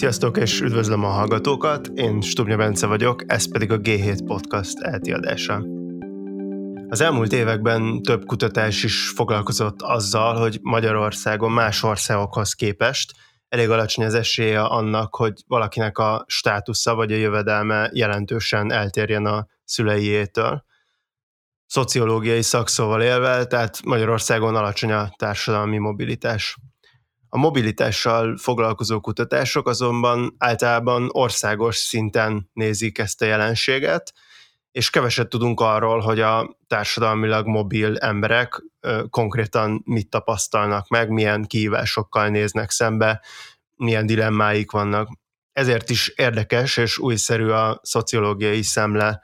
Sziasztok, és üdvözlöm a hallgatókat, én Stubnya Bence vagyok, ez pedig a G7 Podcast eltiadása. Az elmúlt években több kutatás is foglalkozott azzal, hogy Magyarországon más országokhoz képest elég alacsony az esélye annak, hogy valakinek a státusza vagy a jövedelme jelentősen eltérjen a szüleiétől. Szociológiai szakszóval élve, tehát Magyarországon alacsony a társadalmi mobilitás. A mobilitással foglalkozó kutatások azonban általában országos szinten nézik ezt a jelenséget, és keveset tudunk arról, hogy a társadalmilag mobil emberek konkrétan mit tapasztalnak meg, milyen kihívásokkal néznek szembe, milyen dilemmáik vannak. Ezért is érdekes és újszerű a szociológiai szemle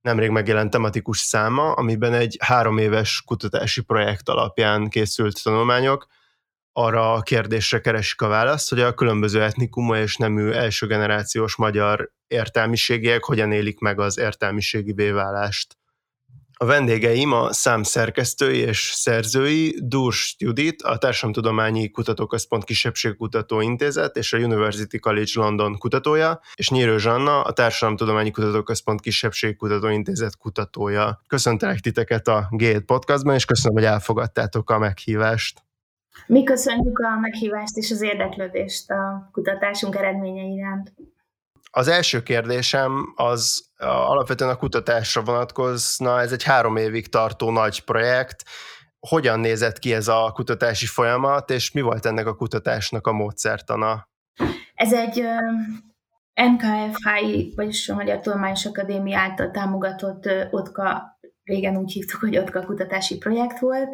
nemrég megjelent tematikus száma, amiben egy három éves kutatási projekt alapján készült tanulmányok arra a kérdésre keresik a választ, hogy a különböző etnikumú és nemű első generációs magyar értelmiségiek hogyan élik meg az értelmiségi béválást. A vendégeim a szám szerkesztői és szerzői Durs Judit, a Társadalomtudományi Kutatóközpont Kisebbségkutató Intézet és a University College London kutatója, és Nyírő Zsanna, a Társadalomtudományi Kutatóközpont Kisebbségkutató Intézet kutatója. Köszöntelek titeket a G7 podcastban, és köszönöm, hogy elfogadtátok a meghívást. Mi köszönjük a meghívást és az érdeklődést a kutatásunk eredményei iránt. Az első kérdésem az alapvetően a kutatásra vonatkozna, ez egy három évig tartó nagy projekt. Hogyan nézett ki ez a kutatási folyamat, és mi volt ennek a kutatásnak a módszertana? Ez egy NKFHI, vagyis a Magyar Tudományos Akadémia által támogatott OTKA, régen úgy hívtuk, hogy OTKA kutatási projekt volt,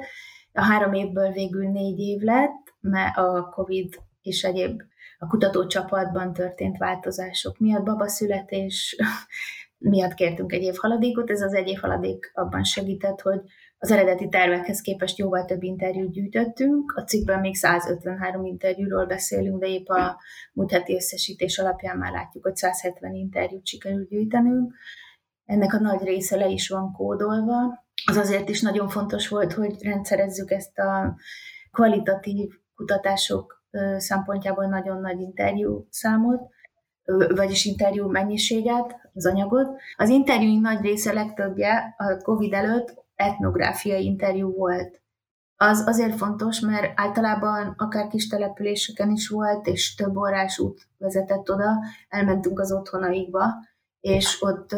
a három évből végül négy év lett, mert a COVID és egyéb a kutatócsapatban történt változások miatt, babaszületés miatt kértünk egy év haladékot. Ez az egy év haladék abban segített, hogy az eredeti tervekhez képest jóval több interjút gyűjtöttünk. A cikkben még 153 interjúról beszélünk, de épp a múlt heti összesítés alapján már látjuk, hogy 170 interjút sikerült gyűjtenünk. Ennek a nagy része le is van kódolva, az azért is nagyon fontos volt, hogy rendszerezzük ezt a kvalitatív kutatások szempontjából nagyon nagy interjú számot, vagyis interjú mennyiséget, az anyagot. Az interjúink nagy része legtöbbje a COVID előtt etnográfiai interjú volt. Az azért fontos, mert általában akár kis településeken is volt, és több órás út vezetett oda, elmentünk az otthonaikba, és ott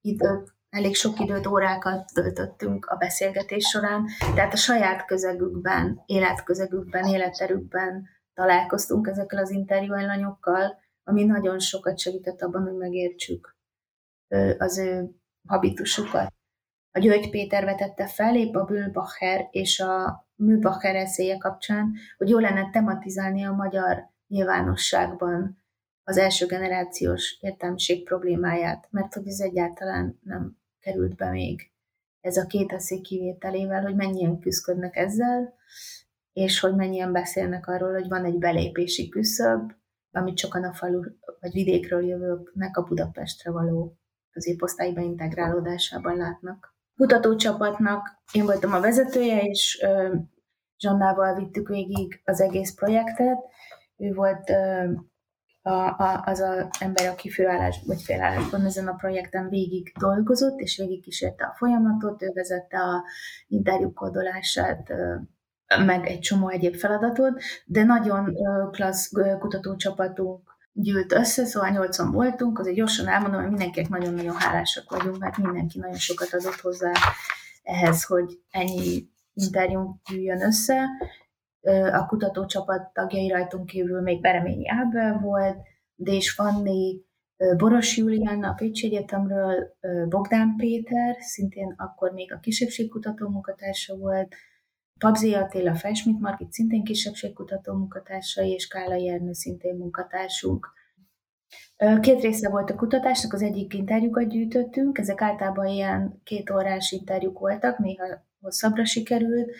időt elég sok időt, órákat töltöttünk a beszélgetés során, tehát a saját közegükben, életközegükben, életterükben találkoztunk ezekkel az interjúellanyokkal, ami nagyon sokat segített abban, hogy megértsük az ő habitusukat. A György Péter vetette fel épp a Bülbacher és a Műbacher eszéje kapcsán, hogy jó lenne tematizálni a magyar nyilvánosságban az első generációs értelmiség problémáját, mert hogy ez egyáltalán nem került be még ez a két eszék kivételével, hogy mennyien küzdködnek ezzel, és hogy mennyien beszélnek arról, hogy van egy belépési küszöb, amit sokan a falu vagy vidékről jövőknek a Budapestre való középosztályba integrálódásában látnak. Kutatócsapatnak én voltam a vezetője, és Zsannával vittük végig az egész projektet. Ő volt a, a, az az ember, aki főállás, vagy félállásban ezen a projekten végig dolgozott, és végig kísérte a folyamatot, ő vezette a interjú kódolását, meg egy csomó egyéb feladatot, de nagyon klassz kutatócsapatunk gyűlt össze, szóval nyolcan voltunk, azért gyorsan elmondom, hogy mindenkinek nagyon-nagyon hálásak vagyunk, mert mindenki nagyon sokat adott hozzá ehhez, hogy ennyi interjú gyűjjön össze, a kutatócsapat tagjai rajtunk kívül még Bereményi Ábel volt, Dés Fanni, Boros Julianna a Pécsi Egyetemről, Bogdán Péter, szintén akkor még a kisebbségkutató munkatársa volt, Pabzi Attila Felsmit Margit szintén kisebbségkutató munkatársa, és Kála Jernő szintén munkatársunk. Két része volt a kutatásnak, az egyik interjúkat gyűjtöttünk, ezek általában ilyen két órás interjúk voltak, néha hosszabbra sikerült,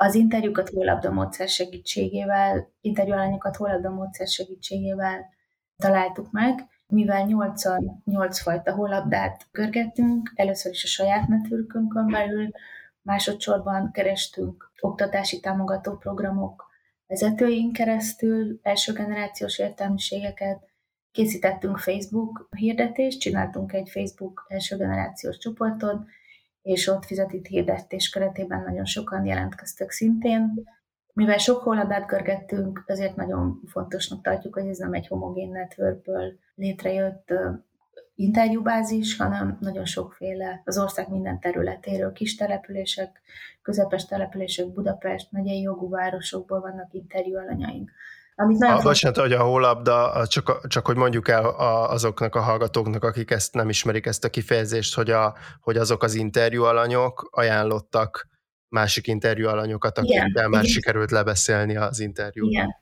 az interjúkat hollabda módszer segítségével, interjúalányokat hollabda módszer segítségével találtuk meg, mivel 8 8 fajta hollabdát görgettünk, először is a saját networkünkön belül, másodszorban kerestünk oktatási támogató programok vezetőink keresztül első generációs értelmiségeket, készítettünk Facebook hirdetést, csináltunk egy Facebook első generációs csoportot, és ott fizetett hirdetés keretében nagyon sokan jelentkeztek szintén. Mivel sok honlapát görgettünk, ezért nagyon fontosnak tartjuk, hogy ez nem egy homogén networkből létrejött interjúbázis, hanem nagyon sokféle az ország minden területéről, kis települések, közepes települések, Budapest, megyei jogú városokból vannak interjúalanyaink. Amit nagyon a, bocsánat, hogy a hólap, de csak, csak hogy mondjuk el azoknak a hallgatóknak, akik ezt nem ismerik ezt a kifejezést, hogy, a, hogy azok az interjú alanyok ajánlottak másik interjú alanyokat, akikkel már igen. sikerült lebeszélni az interjú. Igen.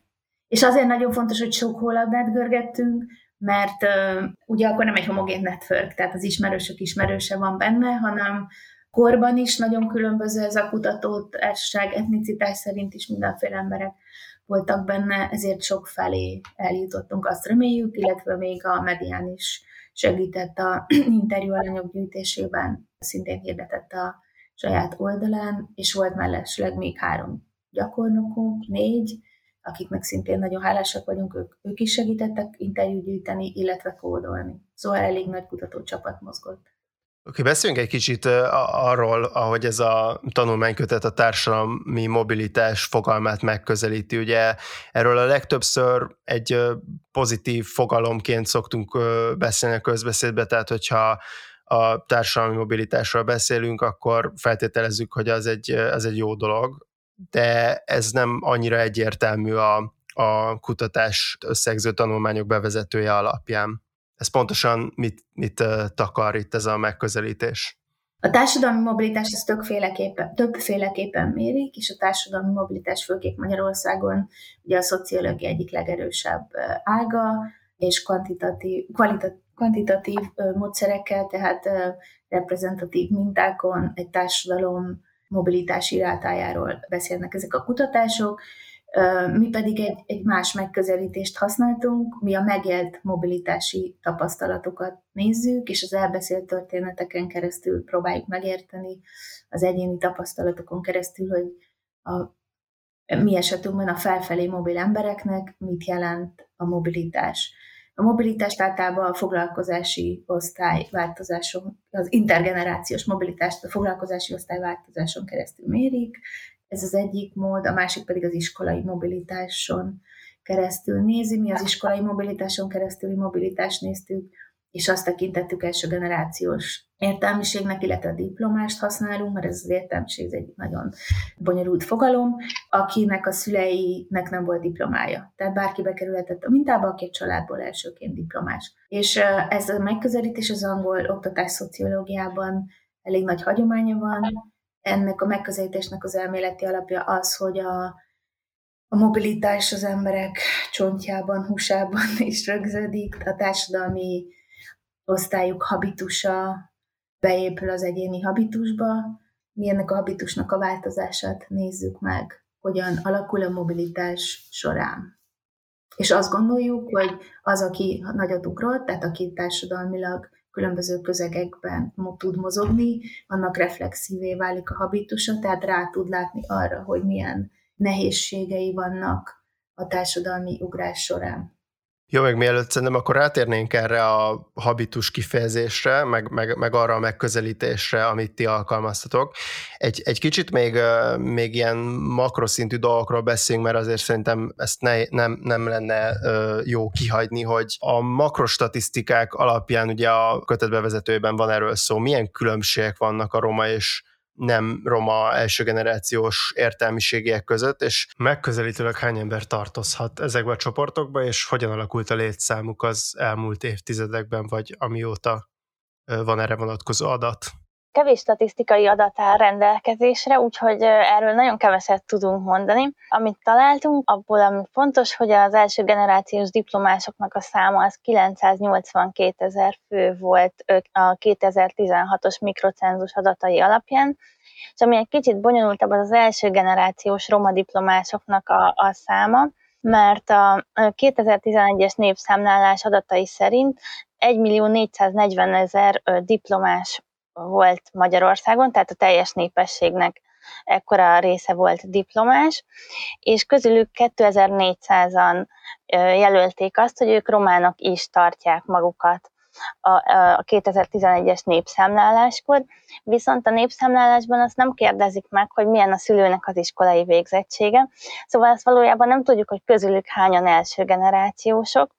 És azért nagyon fontos, hogy sok hólabdát görgettünk, mert uh, ugye akkor nem egy homogén network, tehát az ismerősök ismerőse van benne, hanem korban is nagyon különböző ez a kutató társaság, etnicitás szerint is mindenféle emberek voltak benne, ezért sok felé eljutottunk, azt reméljük, illetve még a medián is segített a interjú alanyok gyűjtésében, szintén hirdetett a saját oldalán, és volt mellesleg még három gyakornokunk, négy, akiknek szintén nagyon hálásak vagyunk, ők, ők is segítettek interjút gyűjteni, illetve kódolni. Szóval elég nagy kutatócsapat mozgott. Oké, okay, beszéljünk egy kicsit arról, ahogy ez a tanulmánykötet a társadalmi mobilitás fogalmát megközelíti. Ugye erről a legtöbbször egy pozitív fogalomként szoktunk beszélni a közbeszédbe, tehát hogyha a társadalmi mobilitásról beszélünk, akkor feltételezzük, hogy az egy, az egy jó dolog, de ez nem annyira egyértelmű a, a kutatás összegző tanulmányok bevezetője alapján. Ez pontosan mit, mit takar itt ez a megközelítés? A társadalmi mobilitás ezt többféleképpen, többféleképpen mérik, és a társadalmi mobilitás főképp Magyarországon ugye a szociológia egyik legerősebb ága, és kvantitatív, kvalitatív, kvantitatív módszerekkel, tehát reprezentatív mintákon egy társadalom mobilitási rátájáról beszélnek ezek a kutatások. Mi pedig egy, egy más megközelítést használtunk, mi a megélt mobilitási tapasztalatokat nézzük, és az elbeszélt történeteken keresztül próbáljuk megérteni, az egyéni tapasztalatokon keresztül, hogy a mi esetünkben a felfelé mobil embereknek mit jelent a mobilitás. A mobilitást általában a foglalkozási osztály változáson, az intergenerációs mobilitást a foglalkozási osztály változáson keresztül mérik, ez az egyik mód, a másik pedig az iskolai mobilitáson keresztül nézi. Mi az iskolai mobilitáson keresztüli mobilitást néztük, és azt tekintettük első generációs értelmiségnek, illetve a diplomást használunk, mert ez az értelmiség egy nagyon bonyolult fogalom, akinek a szüleinek nem volt diplomája. Tehát bárki bekerülhetett a mintába, aki egy családból elsőként diplomás. És ez a megközelítés az angol oktatás szociológiában elég nagy hagyománya van. Ennek a megközelítésnek az elméleti alapja az, hogy a, a mobilitás az emberek csontjában, húsában is rögződik, a társadalmi osztályuk habitusa beépül az egyéni habitusba, mi ennek a habitusnak a változását nézzük meg, hogyan alakul a mobilitás során. És azt gondoljuk, hogy az, aki nagyot ugrott, tehát aki társadalmilag különböző közegekben tud mozogni, annak reflexívé válik a habitusa, tehát rá tud látni arra, hogy milyen nehézségei vannak a társadalmi ugrás során. Jó, meg mielőtt szerintem akkor rátérnénk erre a habitus kifejezésre, meg, meg, meg arra a megközelítésre, amit ti alkalmaztatok. Egy, egy kicsit még, még ilyen makroszintű dolgokról beszélünk, mert azért szerintem ezt ne, nem, nem lenne jó kihagyni, hogy a makrostatisztikák alapján ugye a kötetbevezetőben van erről szó, milyen különbségek vannak a roma és nem roma első generációs értelmiségiek között, és megközelítőleg hány ember tartozhat ezekbe a csoportokba, és hogyan alakult a létszámuk az elmúlt évtizedekben, vagy amióta van erre vonatkozó adat? Kevés statisztikai adat áll rendelkezésre, úgyhogy erről nagyon keveset tudunk mondani. Amit találtunk, abból ami fontos, hogy az első generációs diplomásoknak a száma az 982 ezer fő volt a 2016-os mikrocenzus adatai alapján, és ami egy kicsit bonyolultabb, az az első generációs roma diplomásoknak a, a száma, mert a 2011-es népszámlálás adatai szerint 1 millió 440 ezer diplomás volt Magyarországon, tehát a teljes népességnek ekkora része volt diplomás, és közülük 2400-an jelölték azt, hogy ők románok is tartják magukat a 2011-es népszámláláskor, viszont a népszámlálásban azt nem kérdezik meg, hogy milyen a szülőnek az iskolai végzettsége, szóval ezt valójában nem tudjuk, hogy közülük hányan első generációsok,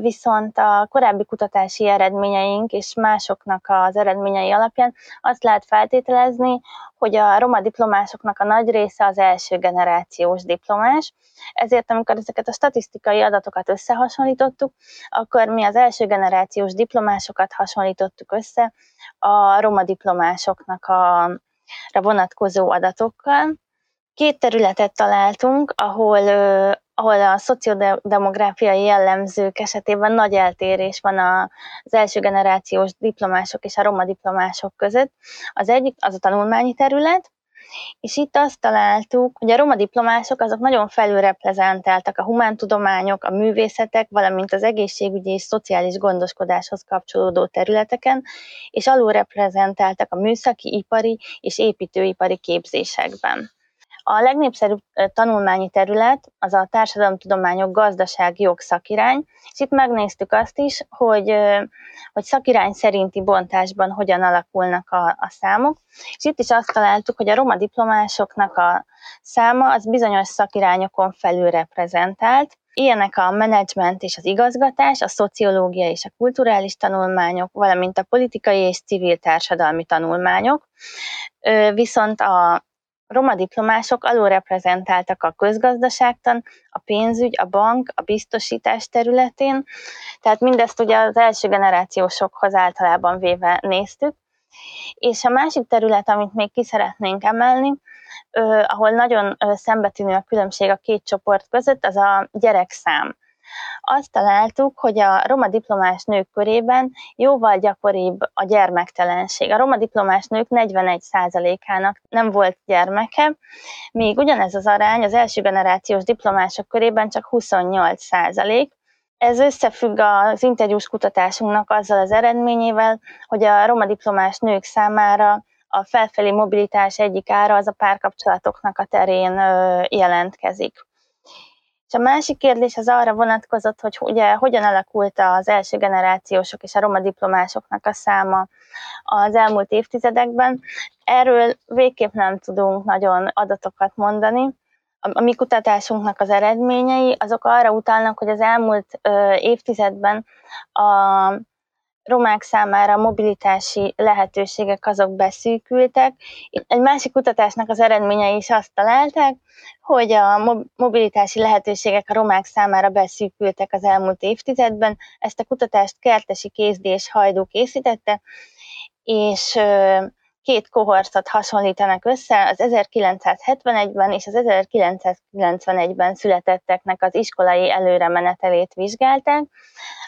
viszont a korábbi kutatási eredményeink és másoknak az eredményei alapján azt lehet feltételezni, hogy a roma diplomásoknak a nagy része az első generációs diplomás, ezért amikor ezeket a statisztikai adatokat összehasonlítottuk, akkor mi az első generációs diplomásokat hasonlítottuk össze a roma diplomásoknak a vonatkozó adatokkal. Két területet találtunk, ahol ahol a szociodemográfiai jellemzők esetében nagy eltérés van az első generációs diplomások és a roma diplomások között. Az egyik az a tanulmányi terület, és itt azt találtuk, hogy a roma diplomások azok nagyon felülreprezentáltak a humántudományok, a művészetek, valamint az egészségügyi és szociális gondoskodáshoz kapcsolódó területeken, és alulreprezentáltak a műszaki, ipari és építőipari képzésekben. A legnépszerűbb tanulmányi terület az a társadalomtudományok gazdaság jog szakirány, és itt megnéztük azt is, hogy, hogy szakirány szerinti bontásban hogyan alakulnak a, a számok, és itt is azt találtuk, hogy a roma diplomásoknak a száma az bizonyos szakirányokon felül reprezentált, Ilyenek a menedzsment és az igazgatás, a szociológia és a kulturális tanulmányok, valamint a politikai és civil társadalmi tanulmányok. Viszont a roma diplomások alulreprezentáltak a közgazdaságtan, a pénzügy, a bank, a biztosítás területén, tehát mindezt ugye az első generációsokhoz általában véve néztük. És a másik terület, amit még ki szeretnénk emelni, ahol nagyon szembetűnő a különbség a két csoport között, az a gyerekszám azt találtuk, hogy a roma diplomás nők körében jóval gyakoribb a gyermektelenség. A roma diplomás nők 41%-ának nem volt gyermeke, míg ugyanez az arány az első generációs diplomások körében csak 28%. Ez összefügg az interjús kutatásunknak azzal az eredményével, hogy a roma diplomás nők számára a felfelé mobilitás egyik ára az a párkapcsolatoknak a terén jelentkezik. És a másik kérdés az arra vonatkozott, hogy ugye hogyan alakult az első generációsok és a roma diplomásoknak a száma az elmúlt évtizedekben. Erről végképp nem tudunk nagyon adatokat mondani. A mi kutatásunknak az eredményei azok arra utalnak, hogy az elmúlt évtizedben a romák számára a mobilitási lehetőségek azok beszűkültek. Egy másik kutatásnak az eredményei is azt találták, hogy a mobilitási lehetőségek a romák számára beszűkültek az elmúlt évtizedben. Ezt a kutatást Kertesi Kézdi és Hajdú készítette, és két kohortot hasonlítanak össze, az 1971-ben és az 1991-ben születetteknek az iskolai előremenetelét vizsgálták,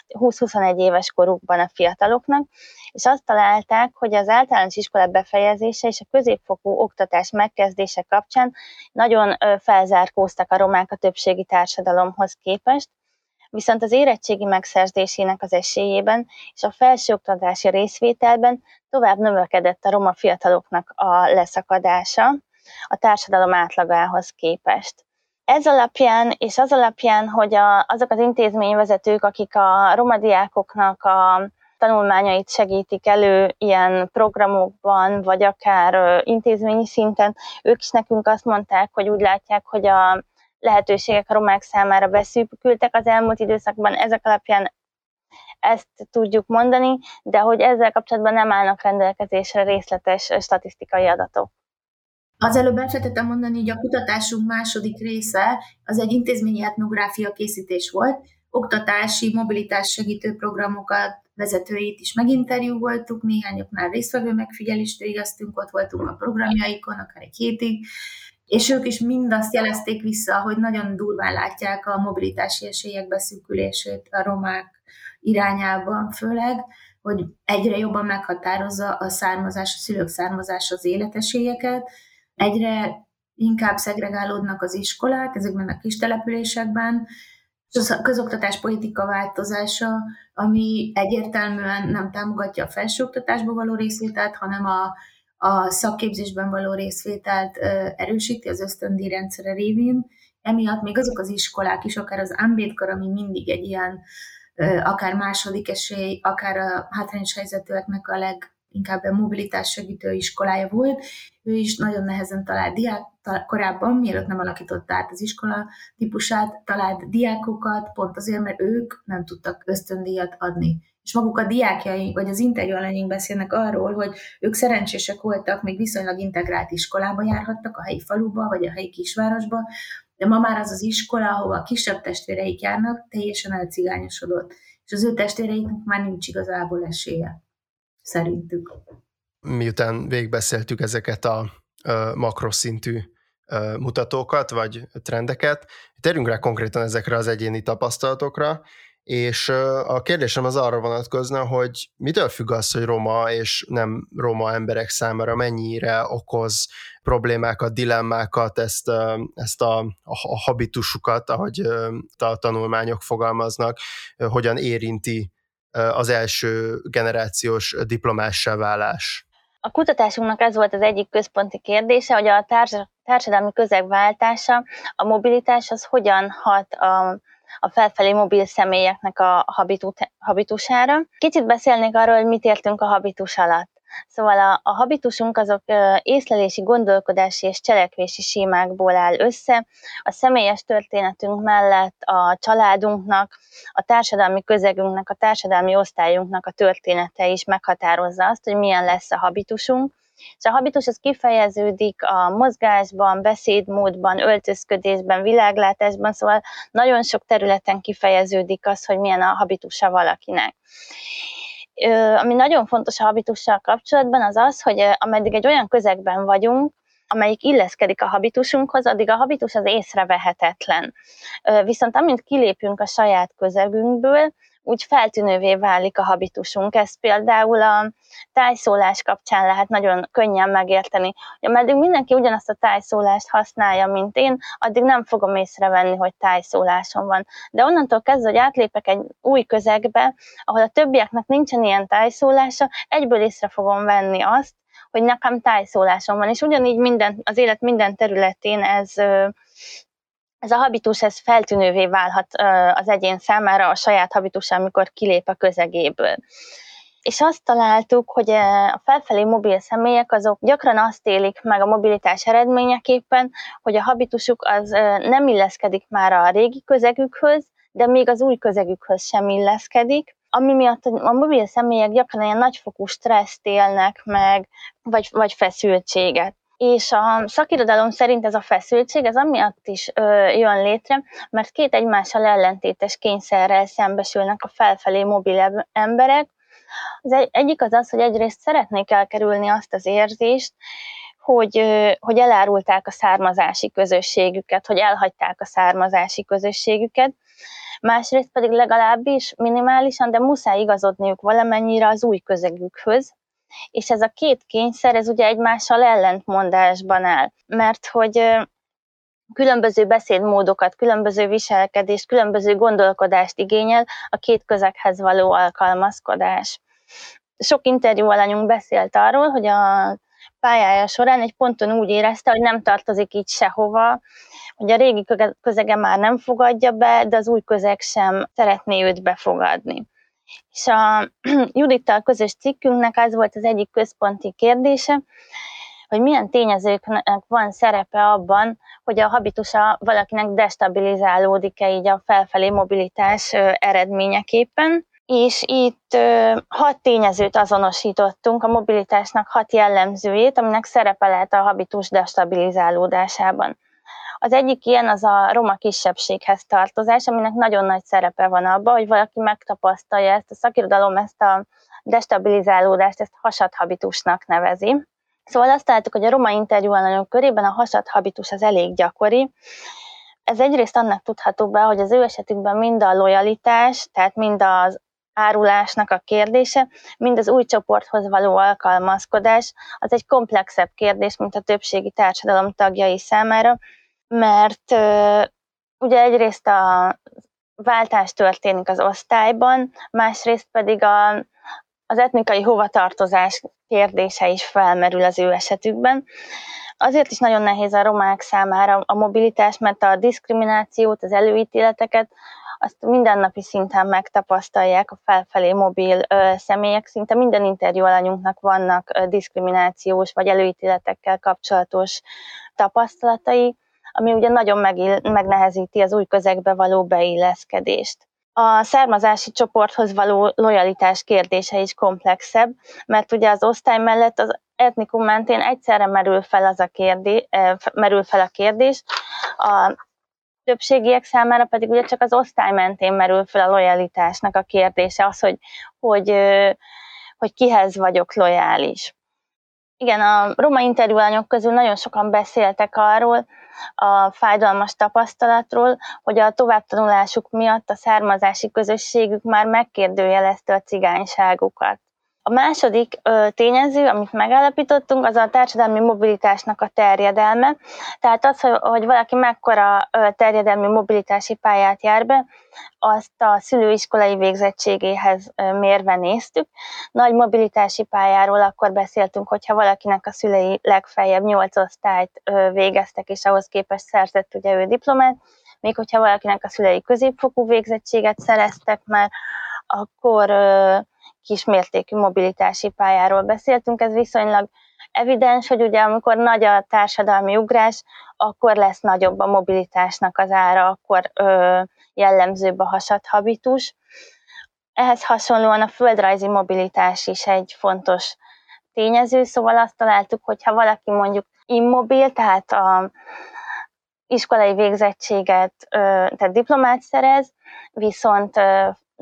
20-21 éves korukban a fiataloknak, és azt találták, hogy az általános iskola befejezése és a középfokú oktatás megkezdése kapcsán nagyon felzárkóztak a romák a többségi társadalomhoz képest, viszont az érettségi megszerzésének az esélyében és a felsőoktatási részvételben tovább növekedett a roma fiataloknak a leszakadása a társadalom átlagához képest. Ez alapján, és az alapján, hogy a, azok az intézményvezetők, akik a roma diákoknak a tanulmányait segítik elő ilyen programokban, vagy akár intézményi szinten, ők is nekünk azt mondták, hogy úgy látják, hogy a lehetőségek a romák számára beszűkültek az elmúlt időszakban, ezek alapján ezt tudjuk mondani, de hogy ezzel kapcsolatban nem állnak rendelkezésre részletes statisztikai adatok. Az előbb elfelejtettem mondani, hogy a kutatásunk második része az egy intézményi etnográfia készítés volt, oktatási, mobilitás segítő programokat, vezetőit is meginterjúvoltuk, néhányoknál résztvevő megfigyelést végeztünk, ott voltunk a programjaikon, akár egy hétig, és ők is mindazt jelezték vissza, hogy nagyon durván látják a mobilitási esélyek beszűkülését a romák irányában főleg, hogy egyre jobban meghatározza a származás, a szülők származás az életesélyeket, egyre inkább szegregálódnak az iskolák ezekben a kis településekben, és a közoktatás politika változása, ami egyértelműen nem támogatja a felsőoktatásba való részvételt, hanem a a szakképzésben való részvételt erősíti az ösztöndíj rendszere révén, emiatt még azok az iskolák is, akár az Ambétkar, ami mindig egy ilyen akár második esély, akár a hátrányos helyzetűeknek a leginkább a mobilitás segítő iskolája volt, ő is nagyon nehezen talált diák, korábban, mielőtt nem alakította át az iskola típusát, talált diákokat, pont azért, mert ők nem tudtak ösztöndíjat adni. És maguk a diákjai, vagy az interjú beszélnek arról, hogy ők szerencsések voltak, még viszonylag integrált iskolába járhattak, a helyi faluba, vagy a helyi kisvárosba, de ma már az az iskola, ahova a kisebb testvéreik járnak, teljesen elcigányosodott. És az ő testvéreiknek már nincs igazából esélye, szerintük. Miután végigbeszéltük ezeket a makroszintű mutatókat, vagy trendeket, térjünk rá konkrétan ezekre az egyéni tapasztalatokra, és a kérdésem az arra vonatkozna, hogy mitől függ az, hogy roma és nem roma emberek számára mennyire okoz problémákat, dilemmákat, ezt, ezt a, a habitusukat, ahogy a tanulmányok fogalmaznak, hogyan érinti az első generációs diplomássá válás? A kutatásunknak ez volt az egyik központi kérdése, hogy a társadalmi közeg váltása, a mobilitás az hogyan hat a a felfelé mobil személyeknek a habitusára. Kicsit beszélnék arról, hogy mit értünk a habitus alatt. Szóval a, a habitusunk azok észlelési, gondolkodási és cselekvési sémákból áll össze. A személyes történetünk mellett a családunknak, a társadalmi közegünknek, a társadalmi osztályunknak a története is meghatározza azt, hogy milyen lesz a habitusunk. És a habitus az kifejeződik a mozgásban, beszédmódban, öltözködésben, világlátásban, szóval nagyon sok területen kifejeződik az, hogy milyen a habitusa valakinek. Ami nagyon fontos a habitussal kapcsolatban, az az, hogy ameddig egy olyan közegben vagyunk, amelyik illeszkedik a habitusunkhoz, addig a habitus az észrevehetetlen. Viszont amint kilépünk a saját közegünkből, úgy feltűnővé válik a habitusunk. Ez például a tájszólás kapcsán lehet nagyon könnyen megérteni. ameddig mindenki ugyanazt a tájszólást használja, mint én, addig nem fogom észrevenni, hogy tájszólásom van. De onnantól kezdve, hogy átlépek egy új közegbe, ahol a többieknek nincsen ilyen tájszólása, egyből észre fogom venni azt, hogy nekem tájszólásom van, és ugyanígy minden, az élet minden területén ez ez a habitus ez feltűnővé válhat az egyén számára a saját habitus, amikor kilép a közegéből. És azt találtuk, hogy a felfelé mobil személyek azok gyakran azt élik meg a mobilitás eredményeképpen, hogy a habitusuk az nem illeszkedik már a régi közegükhöz, de még az új közegükhöz sem illeszkedik, ami miatt a mobil személyek gyakran ilyen nagyfokú stresszt élnek meg, vagy, vagy feszültséget és a szakirodalom szerint ez a feszültség, ez amiatt is ö, jön létre, mert két egymással ellentétes kényszerrel szembesülnek a felfelé mobil emberek. Az egy, egyik az az, hogy egyrészt szeretnék elkerülni azt az érzést, hogy, hogy elárulták a származási közösségüket, hogy elhagyták a származási közösségüket, másrészt pedig legalábbis minimálisan, de muszáj igazodniuk valamennyire az új közegükhöz, és ez a két kényszer, ez ugye egymással ellentmondásban áll, mert hogy különböző beszédmódokat, különböző viselkedést, különböző gondolkodást igényel a két közeghez való alkalmazkodás. Sok interjú alanyunk beszélt arról, hogy a pályája során egy ponton úgy érezte, hogy nem tartozik így sehova, hogy a régi közege már nem fogadja be, de az új közeg sem szeretné őt befogadni. És a Judittal közös cikkünknek az volt az egyik központi kérdése, hogy milyen tényezőknek van szerepe abban, hogy a habitusa valakinek destabilizálódik-e így a felfelé mobilitás eredményeképpen. És itt hat tényezőt azonosítottunk, a mobilitásnak hat jellemzőjét, aminek szerepe lehet a habitus destabilizálódásában. Az egyik ilyen az a roma kisebbséghez tartozás, aminek nagyon nagy szerepe van abban, hogy valaki megtapasztalja ezt a szakirodalom, ezt a destabilizálódást, ezt hasadhabitusnak nevezi. Szóval azt találtuk, hogy a roma interjú körében a hasadhabitus az elég gyakori. Ez egyrészt annak tudható be, hogy az ő esetükben mind a lojalitás, tehát mind az árulásnak a kérdése, mind az új csoporthoz való alkalmazkodás, az egy komplexebb kérdés, mint a többségi társadalom tagjai számára, mert ugye egyrészt a váltás történik az osztályban, másrészt pedig a, az etnikai hovatartozás kérdése is felmerül az ő esetükben. Azért is nagyon nehéz a romák számára a mobilitás, mert a diszkriminációt, az előítéleteket azt mindennapi szinten megtapasztalják a felfelé mobil ö, személyek. Szinte minden interjú alanyunknak vannak ö, diszkriminációs vagy előítéletekkel kapcsolatos tapasztalatai, ami ugye nagyon megil- megnehezíti az új közegbe való beilleszkedést. A származási csoporthoz való lojalitás kérdése is komplexebb, mert ugye az osztály mellett az etnikum mentén egyszerre merül fel, az a kérdés, merül fel a kérdés, a többségiek számára pedig ugye csak az osztály mentén merül fel a lojalitásnak a kérdése, az, hogy, hogy, hogy kihez vagyok lojális. Igen, a roma interjúanyok közül nagyon sokan beszéltek arról, a fájdalmas tapasztalatról, hogy a továbbtanulásuk miatt a származási közösségük már megkérdőjelezte a cigányságukat. A második ö, tényező, amit megállapítottunk, az a társadalmi mobilitásnak a terjedelme. Tehát az, hogy, hogy valaki mekkora ö, terjedelmi mobilitási pályát jár be, azt a szülőiskolai végzettségéhez ö, mérve néztük. Nagy mobilitási pályáról akkor beszéltünk, hogyha valakinek a szülei legfeljebb 8 osztályt ö, végeztek, és ahhoz képest szerzett ugye ő diplomát, még hogyha valakinek a szülei középfokú végzettséget szereztek már, akkor ö, kismértékű mobilitási pályáról beszéltünk, ez viszonylag evidens, hogy ugye amikor nagy a társadalmi ugrás, akkor lesz nagyobb a mobilitásnak az ára, akkor ö, jellemzőbb a hasadhabitus. Ehhez hasonlóan a földrajzi mobilitás is egy fontos tényező, szóval azt találtuk, hogy ha valaki mondjuk immobil, tehát a iskolai végzettséget, tehát diplomát szerez, viszont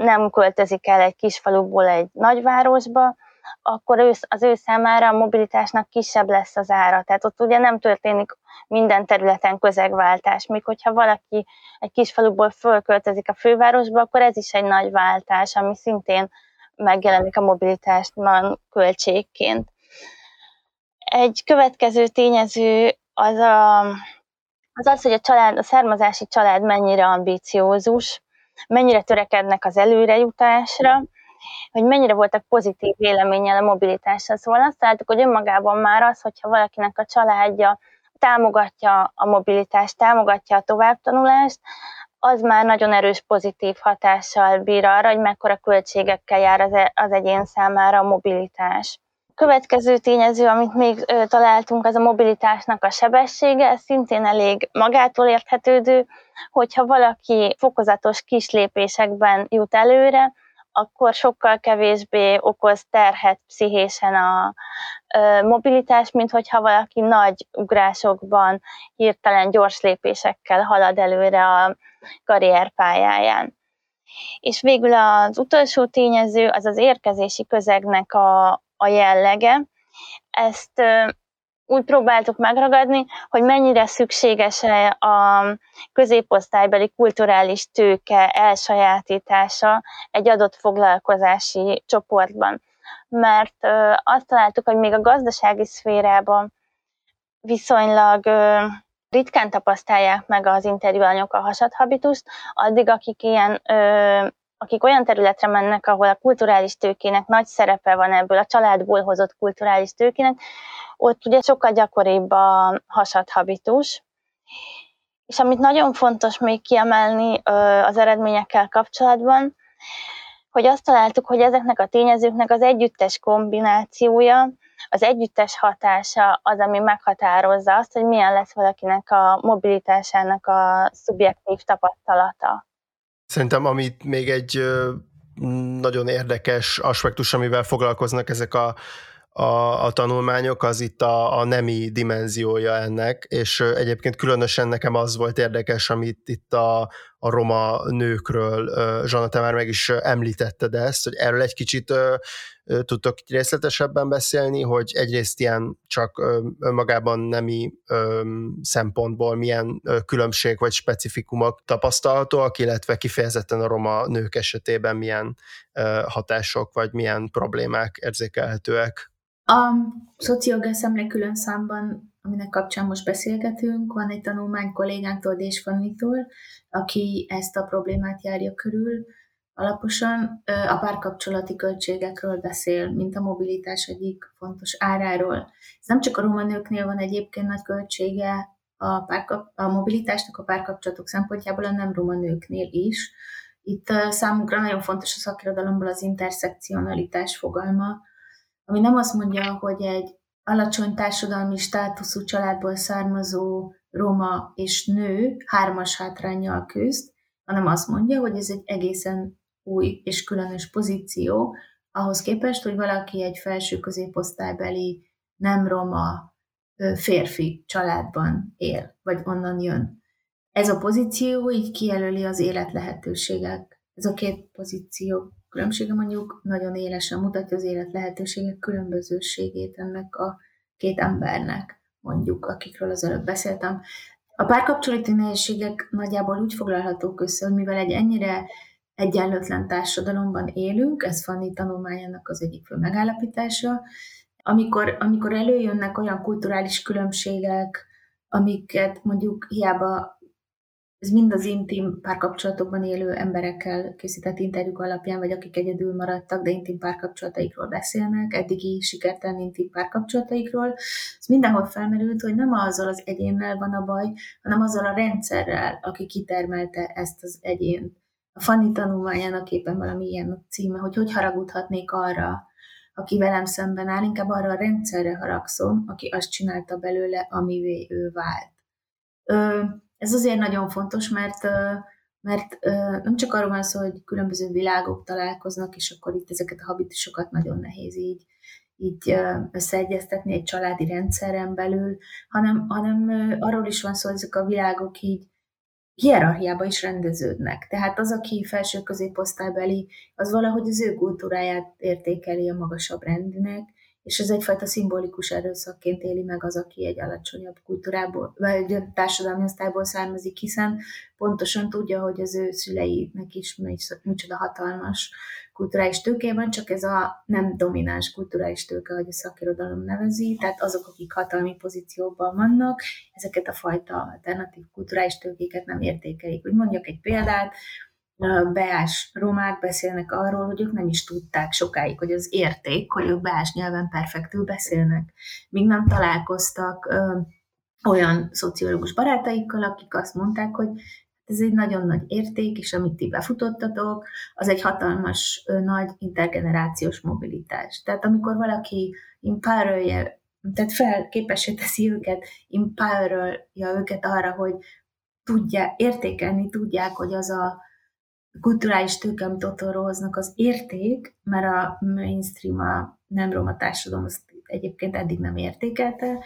nem költözik el egy kisfaluból egy nagyvárosba, akkor az ő számára a mobilitásnak kisebb lesz az ára. Tehát ott ugye nem történik minden területen közegváltás. Míg hogyha valaki egy kisfaluból fölköltözik a fővárosba, akkor ez is egy nagy váltás, ami szintén megjelenik a mobilitásban költségként. Egy következő tényező az a, az, az hogy a, család, a származási család mennyire ambiciózus, mennyire törekednek az előrejutásra, hogy mennyire voltak pozitív véleménnyel a mobilitással. Szóval azt találtuk, hogy önmagában már az, hogyha valakinek a családja támogatja a mobilitást, támogatja a továbbtanulást, az már nagyon erős pozitív hatással bír arra, hogy mekkora költségekkel jár az, e- az egyén számára a mobilitás. Következő tényező, amit még találtunk, az a mobilitásnak a sebessége, ez szintén elég magától érthetődő, hogyha valaki fokozatos kis lépésekben jut előre, akkor sokkal kevésbé okoz terhet pszichésen a mobilitás, mint hogyha valaki nagy ugrásokban, hirtelen gyors lépésekkel halad előre a karrierpályáján. És végül az utolsó tényező az az érkezési közegnek a, a jellege. Ezt úgy próbáltuk megragadni, hogy mennyire szükséges a középosztálybeli kulturális tőke elsajátítása egy adott foglalkozási csoportban. Mert azt találtuk, hogy még a gazdasági szférában viszonylag ritkán tapasztalják meg az interjúanyok a hasadhabitust, addig akik ilyen akik olyan területre mennek, ahol a kulturális tőkének nagy szerepe van ebből, a családból hozott kulturális tőkének, ott ugye sokkal gyakoribb a hasadhabitus. És amit nagyon fontos még kiemelni az eredményekkel kapcsolatban, hogy azt találtuk, hogy ezeknek a tényezőknek az együttes kombinációja, az együttes hatása az, ami meghatározza azt, hogy milyen lesz valakinek a mobilitásának a szubjektív tapasztalata. Szerintem amit még egy nagyon érdekes aspektus, amivel foglalkoznak ezek a a, a tanulmányok, az itt a, a nemi dimenziója ennek, és egyébként különösen nekem az volt érdekes, amit itt a, a roma nőkről, Zsana, te már meg is említetted ezt, hogy erről egy kicsit tudtok részletesebben beszélni, hogy egyrészt ilyen csak önmagában nemi szempontból milyen különbség vagy specifikumok tapasztalhatóak, illetve kifejezetten a roma nők esetében milyen hatások vagy milyen problémák érzékelhetőek. A szociológia szemle külön számban, aminek kapcsán most beszélgetünk, van egy tanulmány kollégánktól, Désfannitól, aki ezt a problémát járja körül, alaposan. A párkapcsolati költségekről beszél, mint a mobilitás egyik fontos áráról. Ez nem csak a roma nőknél van egyébként nagy költsége a, párkap, a mobilitásnak a párkapcsolatok szempontjából, a nem roma nőknél is. Itt számunkra nagyon fontos a szakirodalomból az interszekcionalitás fogalma, ami nem azt mondja, hogy egy alacsony társadalmi státuszú családból származó roma és nő hármas hátrányjal küzd, hanem azt mondja, hogy ez egy egészen új és különös pozíció, ahhoz képest, hogy valaki egy felső középosztálybeli nem roma férfi családban él, vagy onnan jön. Ez a pozíció így kijelöli az élet lehetőségek. Ez a két pozíció különbsége mondjuk nagyon élesen mutatja az élet lehetőségek különbözőségét ennek a két embernek, mondjuk, akikről az előbb beszéltem. A párkapcsolati nehézségek nagyjából úgy foglalhatók össze, hogy mivel egy ennyire egyenlőtlen társadalomban élünk, ez Fanny tanulmányának az egyik fő megállapítása, amikor, amikor előjönnek olyan kulturális különbségek, amiket mondjuk hiába ez mind az intim párkapcsolatokban élő emberekkel készített interjúk alapján, vagy akik egyedül maradtak, de intim párkapcsolataikról beszélnek, eddigi sikertelen intim párkapcsolataikról. Ez mindenhol felmerült, hogy nem azzal az egyénnel van a baj, hanem azzal a rendszerrel, aki kitermelte ezt az egyént. A Fanny tanulmányának éppen valami ilyen a címe, hogy hogy haragudhatnék arra, aki velem szemben áll, inkább arra a rendszerre haragszom, aki azt csinálta belőle, amivé ő vált. Ö, ez azért nagyon fontos, mert mert nem csak arról van szó, hogy különböző világok találkoznak, és akkor itt ezeket a habitusokat nagyon nehéz így, így összeegyeztetni egy családi rendszeren belül, hanem, hanem arról is van szó, hogy ezek a világok így hierarchiába is rendeződnek. Tehát az, aki felső középosztálybeli, az valahogy az ő kultúráját értékeli a magasabb rendnek, és ez egyfajta szimbolikus erőszakként éli meg az, aki egy alacsonyabb kultúrából, vagy társadalmi osztályból származik, hiszen pontosan tudja, hogy az ő szüleinek is micsoda hatalmas kulturális tőke van, csak ez a nem domináns kulturális tőke, ahogy a szakirodalom nevezi, tehát azok, akik hatalmi pozícióban vannak, ezeket a fajta alternatív kulturális tőkéket nem értékelik. Úgy mondjak egy példát, beás romák beszélnek arról, hogy ők nem is tudták sokáig, hogy az érték, hogy ők beás nyelven perfektül beszélnek. Míg nem találkoztak ö, olyan szociológus barátaikkal, akik azt mondták, hogy ez egy nagyon nagy érték, és amit ti befutottatok, az egy hatalmas, ö, nagy intergenerációs mobilitás. Tehát amikor valaki empowerolja, tehát fel képesé teszi őket, empowerolja őket arra, hogy tudja, értékelni tudják, hogy az a kulturális tőke, hoznak, az érték, mert a mainstream, a nem roma társadalom azt egyébként eddig nem értékelte.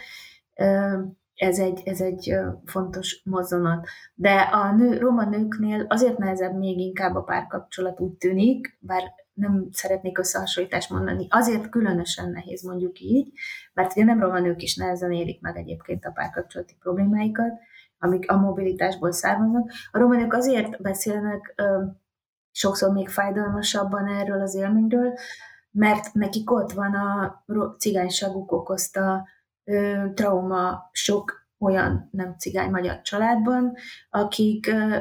Ez egy, ez egy fontos mozzanat. De a nő, roma nőknél azért nehezebb még inkább a párkapcsolat úgy tűnik, bár nem szeretnék összehasonlítást mondani, azért különösen nehéz mondjuk így, mert ugye nem roma nők is nehezen érik meg egyébként a párkapcsolati problémáikat, amik a mobilitásból származnak. A románok azért beszélnek sokszor még fájdalmasabban erről az élményről, mert nekik ott van a cigányságuk okozta ö, trauma sok olyan nem cigány magyar családban, akik ö,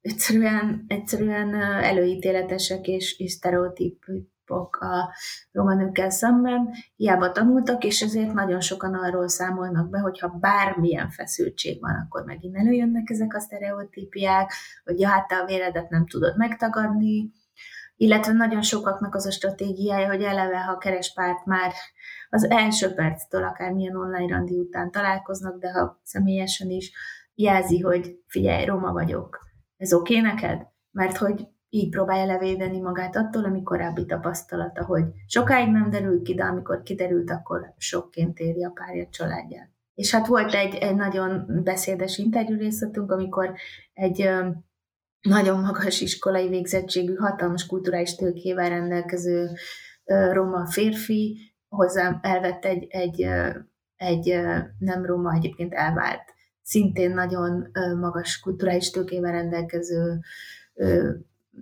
egyszerűen, egyszerűen előítéletesek és, és sztereotíp stereotípok a roma nőkkel szemben, hiába tanultak, és ezért nagyon sokan arról számolnak be, hogyha bármilyen feszültség van, akkor megint előjönnek ezek a sztereotípiák, hogy ja, hát te a véredet nem tudod megtagadni, illetve nagyon sokaknak az a stratégiája, hogy eleve, ha a kerespárt már az első perctől akármilyen online randi után találkoznak, de ha személyesen is jelzi, hogy figyelj, roma vagyok, ez oké okay neked? Mert hogy így próbálja levédeni magát attól, ami korábbi tapasztalata, hogy sokáig nem derül ki, de amikor kiderült, akkor sokként éri a párja családját. És hát volt egy, egy nagyon beszédes interjú részletünk, amikor egy nagyon magas iskolai végzettségű, hatalmas kulturális tőkével rendelkező roma férfi hozzám elvett egy, egy, egy nem roma, egyébként elvált, szintén nagyon magas kulturális tőkével rendelkező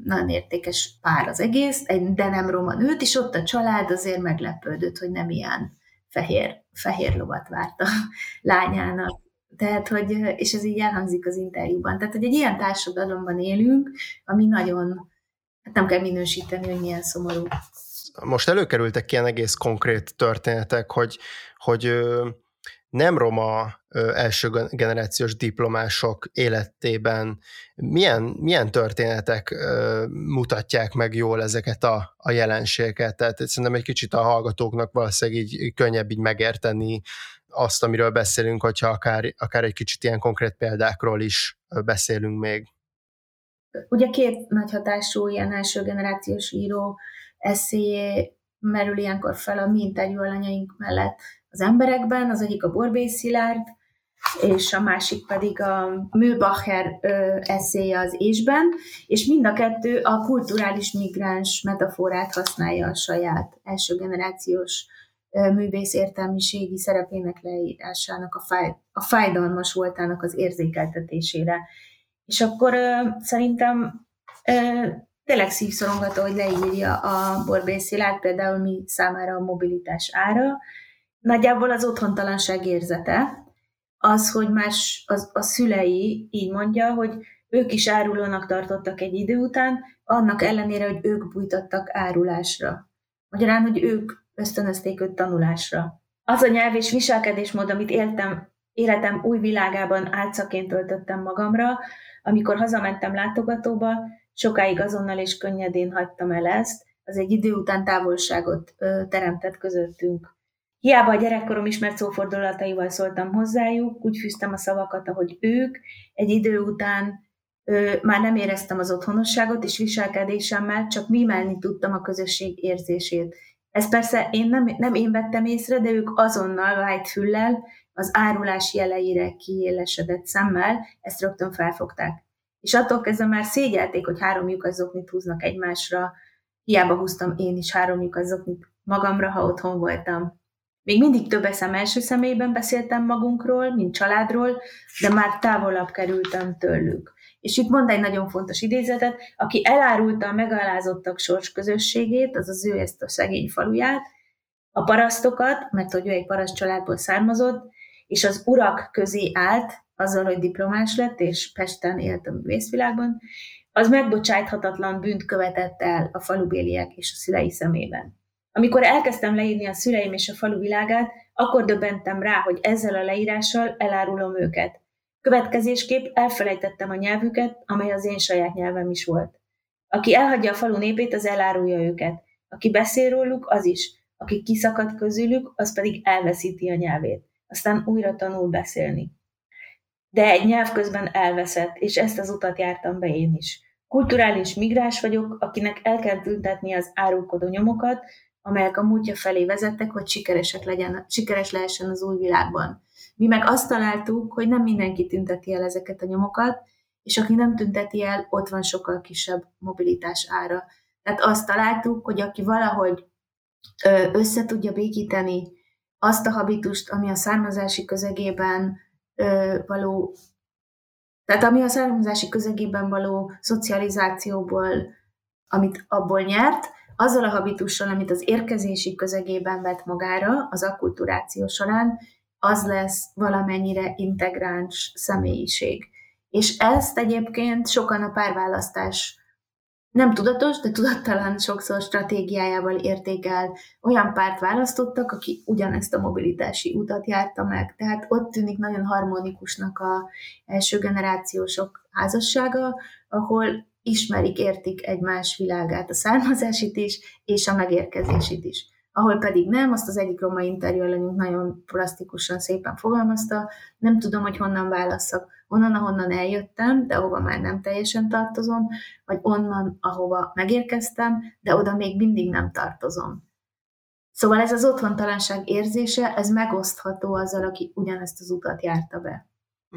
nagyon értékes pár az egész, de nem roma nőt, és ott a család azért meglepődött, hogy nem ilyen fehér, fehér lovat várt a lányának. Tehát, hogy, és ez így elhangzik az interjúban. Tehát, hogy egy ilyen társadalomban élünk, ami nagyon hát nem kell minősíteni, hogy milyen szomorú. Most előkerültek ilyen egész konkrét történetek, hogy, hogy nem roma első generációs diplomások életében milyen, milyen történetek mutatják meg jól ezeket a, a jelenségeket. Tehát szerintem egy kicsit a hallgatóknak valószínűleg így könnyebb így megérteni azt, amiről beszélünk, hogyha akár, akár egy kicsit ilyen konkrét példákról is beszélünk még. Ugye két nagy hatású ilyen első generációs író eszéjé merül ilyenkor fel a mi interjú alanyaink mellett az emberekben, az egyik a Borbély Szilárd, és a másik pedig a Mühlbacher eszéje az ésben, és mind a kettő a kulturális migráns metaforát használja a saját első generációs művész értelmiségi szerepének leírásának, a, fáj, a fájdalmas voltának az érzékeltetésére. És akkor szerintem tényleg szívszorongató, hogy leírja a Borbély Szilárd például mi számára a mobilitás ára, nagyjából az otthontalanság érzete, az, hogy más az, a szülei így mondja, hogy ők is árulónak tartottak egy idő után, annak ellenére, hogy ők bújtattak árulásra. Magyarán, hogy ők ösztönözték őt tanulásra. Az a nyelv és viselkedésmód, amit éltem, életem új világában álcaként töltöttem magamra, amikor hazamentem látogatóba, sokáig azonnal és könnyedén hagytam el ezt, az egy idő után távolságot ö, teremtett közöttünk. Hiába a gyerekkorom ismert szófordulataival szóltam hozzájuk, úgy fűztem a szavakat, ahogy ők, egy idő után ö, már nem éreztem az otthonosságot, és viselkedésemmel csak mimelni tudtam a közösség érzését. Ez persze én nem, nem én vettem észre, de ők azonnal vájt füllel, az árulás jeleire kiélesedett szemmel ezt rögtön felfogták. És attól kezdve már szégyelték, hogy három lyukaszoknit húznak egymásra, hiába húztam én is három lyukaszoknit magamra, ha otthon voltam. Még mindig több eszem első személyben beszéltem magunkról, mint családról, de már távolabb kerültem tőlük. És itt mond egy nagyon fontos idézetet, aki elárulta a megalázottak sors közösségét, az az ő ezt a szegény faluját, a parasztokat, mert hogy ő egy paraszt családból származott, és az urak közé állt, azzal, hogy diplomás lett, és Pesten élt a művészvilágban, az megbocsájthatatlan bűnt követett el a falubéliek és a szülei szemében. Amikor elkezdtem leírni a szüleim és a falu világát, akkor döbbentem rá, hogy ezzel a leírással elárulom őket. Következésképp elfelejtettem a nyelvüket, amely az én saját nyelvem is volt. Aki elhagyja a falu népét, az elárulja őket. Aki beszél róluk, az is. Aki kiszakad közülük, az pedig elveszíti a nyelvét. Aztán újra tanul beszélni. De egy nyelv közben elveszett, és ezt az utat jártam be én is. Kulturális migrás vagyok, akinek el kell tüntetni az árulkodó nyomokat, amelyek a múltja felé vezettek, hogy sikeresek legyen, sikeres lehessen az új világban. Mi meg azt találtuk, hogy nem mindenki tünteti el ezeket a nyomokat, és aki nem tünteti el, ott van sokkal kisebb mobilitás ára. Tehát azt találtuk, hogy aki valahogy össze tudja békíteni azt a habitust, ami a származási közegében való, tehát ami a származási közegében való szocializációból, amit abból nyert, azzal a habitussal, amit az érkezési közegében vett magára az akkulturáció során, az lesz valamennyire integráns személyiség. És ezt egyébként sokan a párválasztás nem tudatos, de tudattalan sokszor stratégiájával értékel. Olyan párt választottak, aki ugyanezt a mobilitási utat járta meg. Tehát ott tűnik nagyon harmonikusnak a első generációsok házassága, ahol ismerik, értik egymás világát, a származásit is, és a megérkezését is. Ahol pedig nem, azt az egyik roma interjú nagyon plastikusan szépen fogalmazta, nem tudom, hogy honnan válasszak, onnan, ahonnan eljöttem, de ahova már nem teljesen tartozom, vagy onnan, ahova megérkeztem, de oda még mindig nem tartozom. Szóval ez az otthontalanság érzése, ez megosztható azzal, aki ugyanezt az utat járta be.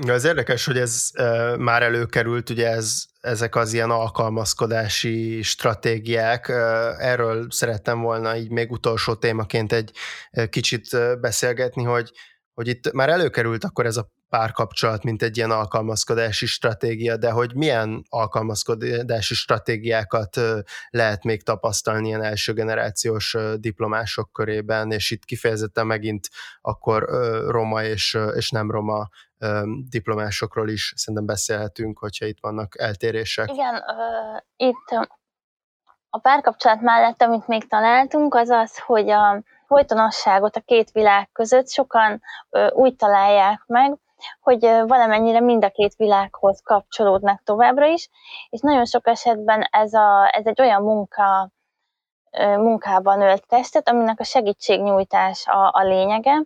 Az érdekes, hogy ez már előkerült, ugye ez, ezek az ilyen alkalmazkodási stratégiák. Erről szerettem volna így még utolsó témaként egy kicsit beszélgetni, hogy, hogy itt már előkerült akkor ez a párkapcsolat, mint egy ilyen alkalmazkodási stratégia, de hogy milyen alkalmazkodási stratégiákat lehet még tapasztalni ilyen első generációs diplomások körében, és itt kifejezetten megint akkor roma és, és nem roma diplomásokról is szerintem beszélhetünk, hogyha itt vannak eltérések. Igen, uh, itt A párkapcsolat mellett, amit még találtunk, az az, hogy a folytonosságot a két világ között sokan úgy találják meg, hogy valamennyire mind a két világhoz kapcsolódnak továbbra is, és nagyon sok esetben ez, a, ez egy olyan munka, munkában ölt testet, aminek a segítségnyújtás a, a lényege.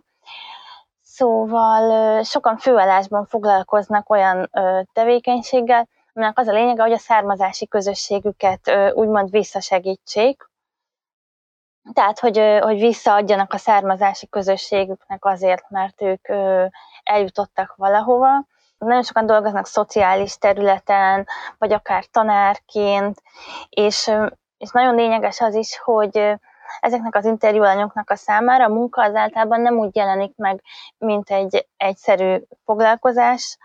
Szóval sokan főállásban foglalkoznak olyan tevékenységgel, aminek az a lényege, hogy a származási közösségüket úgymond visszasegítsék, tehát, hogy, hogy visszaadjanak a származási közösségüknek azért, mert ők eljutottak valahova. Nagyon sokan dolgoznak szociális területen, vagy akár tanárként, és, és nagyon lényeges az is, hogy ezeknek az interjúanyagoknak a számára a munka az általában nem úgy jelenik meg, mint egy egyszerű foglalkozás,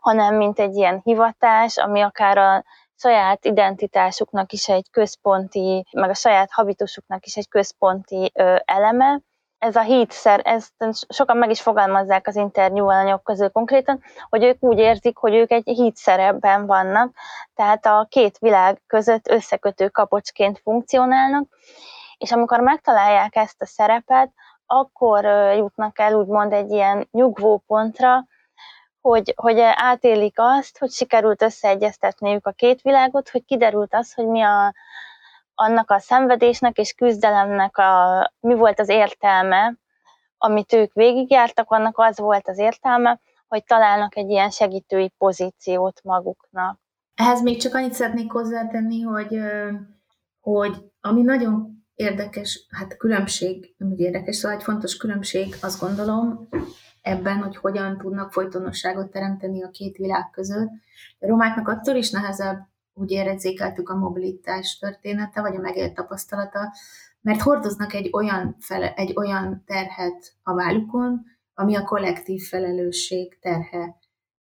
hanem mint egy ilyen hivatás, ami akár a saját identitásuknak is egy központi, meg a saját habitusuknak is egy központi ö, eleme. Ez a hítszer, ezt sokan meg is fogalmazzák az interjú alanyok közül konkrétan, hogy ők úgy érzik, hogy ők egy hídszerebben vannak, tehát a két világ között összekötő kapocsként funkcionálnak, és amikor megtalálják ezt a szerepet, akkor jutnak el úgymond egy ilyen nyugvó pontra, hogy, hogy átélik azt, hogy sikerült összeegyeztetniük a két világot, hogy kiderült az, hogy mi a, annak a szenvedésnek és küzdelemnek a, mi volt az értelme, amit ők végigjártak, annak az volt az értelme, hogy találnak egy ilyen segítői pozíciót maguknak. Ehhez még csak annyit szeretnék hozzátenni, hogy, hogy ami nagyon érdekes, hát különbség, nem úgy érdekes, szóval egy fontos különbség, azt gondolom, ebben, hogy hogyan tudnak folytonosságot teremteni a két világ között. A romáknak attól is nehezebb, úgy érezzékeltük a mobilitás története, vagy a megélt tapasztalata, mert hordoznak egy olyan, fele, egy olyan terhet a vállukon, ami a kollektív felelősség terhe.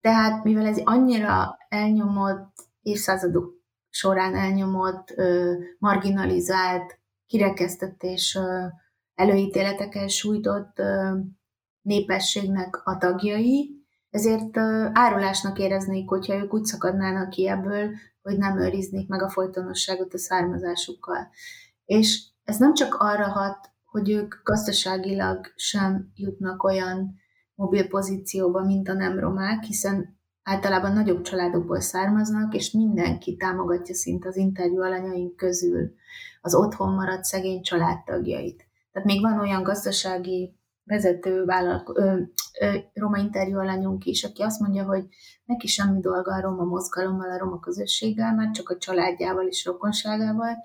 Tehát, mivel ez annyira elnyomott, évszázadok során elnyomott, marginalizált, kirekesztetés előítéletekkel sújtott népességnek a tagjai, ezért árulásnak éreznék, hogyha ők úgy szakadnának ki ebből, hogy nem őriznék meg a folytonosságot a származásukkal. És ez nem csak arra hat, hogy ők gazdaságilag sem jutnak olyan mobil pozícióba, mint a nem romák, hiszen általában nagyobb családokból származnak, és mindenki támogatja szinte az interjú alanyaink közül az otthon maradt szegény családtagjait. Tehát még van olyan gazdasági vezető vállalko- roma interjú alanyunk is, aki azt mondja, hogy neki semmi dolga a roma mozgalommal, a roma közösséggel, már csak a családjával és rokonságával,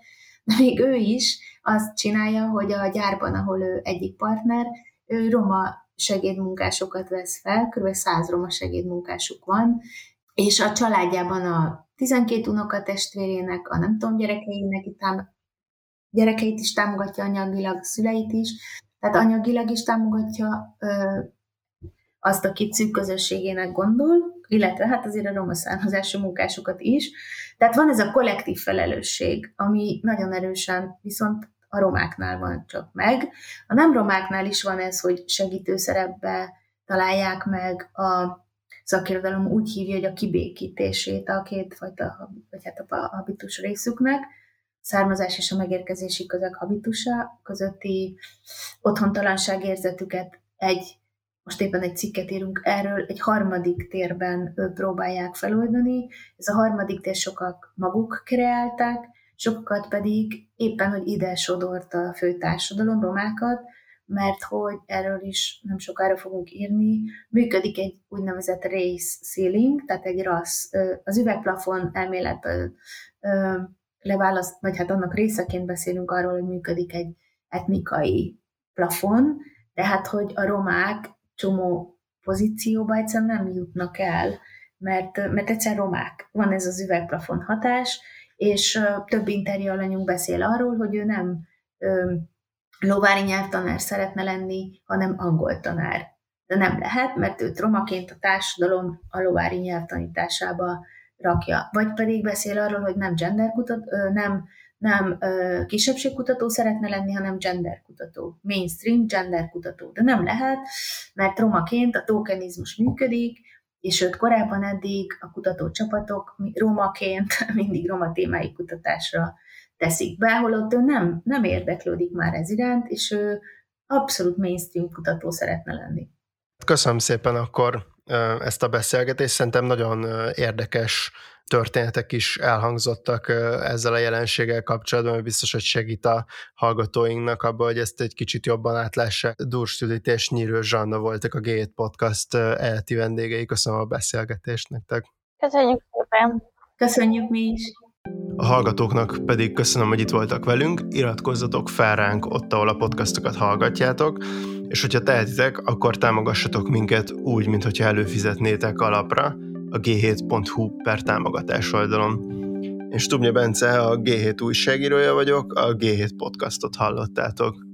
de még ő is azt csinálja, hogy a gyárban, ahol ő egyik partner, ő roma segédmunkásokat vesz fel, kb. 100 roma segédmunkásuk van, és a családjában a 12 unoka testvérének, a nem tudom, gyerekeinek, tám- gyerekeit is támogatja anyagilag, szüleit is, tehát anyagilag is támogatja ö, azt, akit szűk közösségének gondol, illetve hát azért a roma származású munkásokat is. Tehát van ez a kollektív felelősség, ami nagyon erősen viszont a romáknál van csak meg. A nem romáknál is van ez, hogy segítő szerepbe találják meg a szakirodalom úgy hívja, hogy a kibékítését a kétfajta, vagy hát a habitus részüknek, származás és a megérkezési közeg habitusa közötti otthontalanság érzetüket egy, most éppen egy cikket írunk erről, egy harmadik térben próbálják feloldani. Ez a harmadik tér sokak maguk kreálták, sokat pedig éppen, hogy ide sodort a főtársadalom, romákat, mert hogy erről is nem sokára fogunk írni, működik egy úgynevezett race ceiling, tehát egy rassz, az üvegplafon elméletből leválaszt, vagy hát annak részeként beszélünk arról, hogy működik egy etnikai plafon, tehát hogy a romák csomó pozícióba egyszerűen nem jutnak el, mert, mert egyszer romák. Van ez az üvegplafon hatás, és több interjú alanyunk beszél arról, hogy ő nem ö, lovári nyelvtanár szeretne lenni, hanem angol tanár. De nem lehet, mert őt romaként a társadalom a lovári nyelv tanításába rakja. Vagy pedig beszél arról, hogy nem genderkutat, nem, nem kisebbségkutató szeretne lenni, hanem genderkutató. Mainstream genderkutató. De nem lehet, mert romaként a tokenizmus működik, és őt korábban eddig a kutatócsapatok romaként mindig roma témái kutatásra teszik be, holott ő nem, nem érdeklődik már ez iránt, és ő abszolút mainstream kutató szeretne lenni. Köszönöm szépen akkor ezt a beszélgetést, szerintem nagyon érdekes történetek is elhangzottak ezzel a jelenséggel kapcsolatban, hogy biztos, hogy segít a hallgatóinknak abban, hogy ezt egy kicsit jobban átlássák. Durs Judit és Nyírő Zsanna voltak a G7 Podcast elti vendégei. Köszönöm a beszélgetést nektek. Köszönjük szépen! Köszönjük mi is! A hallgatóknak pedig köszönöm, hogy itt voltak velünk, iratkozzatok fel ránk ott, ahol a podcastokat hallgatjátok, és hogyha tehetitek, akkor támogassatok minket úgy, mint hogyha előfizetnétek alapra a g7.hu per támogatás oldalon. Én Stubnya Bence, a G7 újságírója vagyok, a G7 podcastot hallottátok.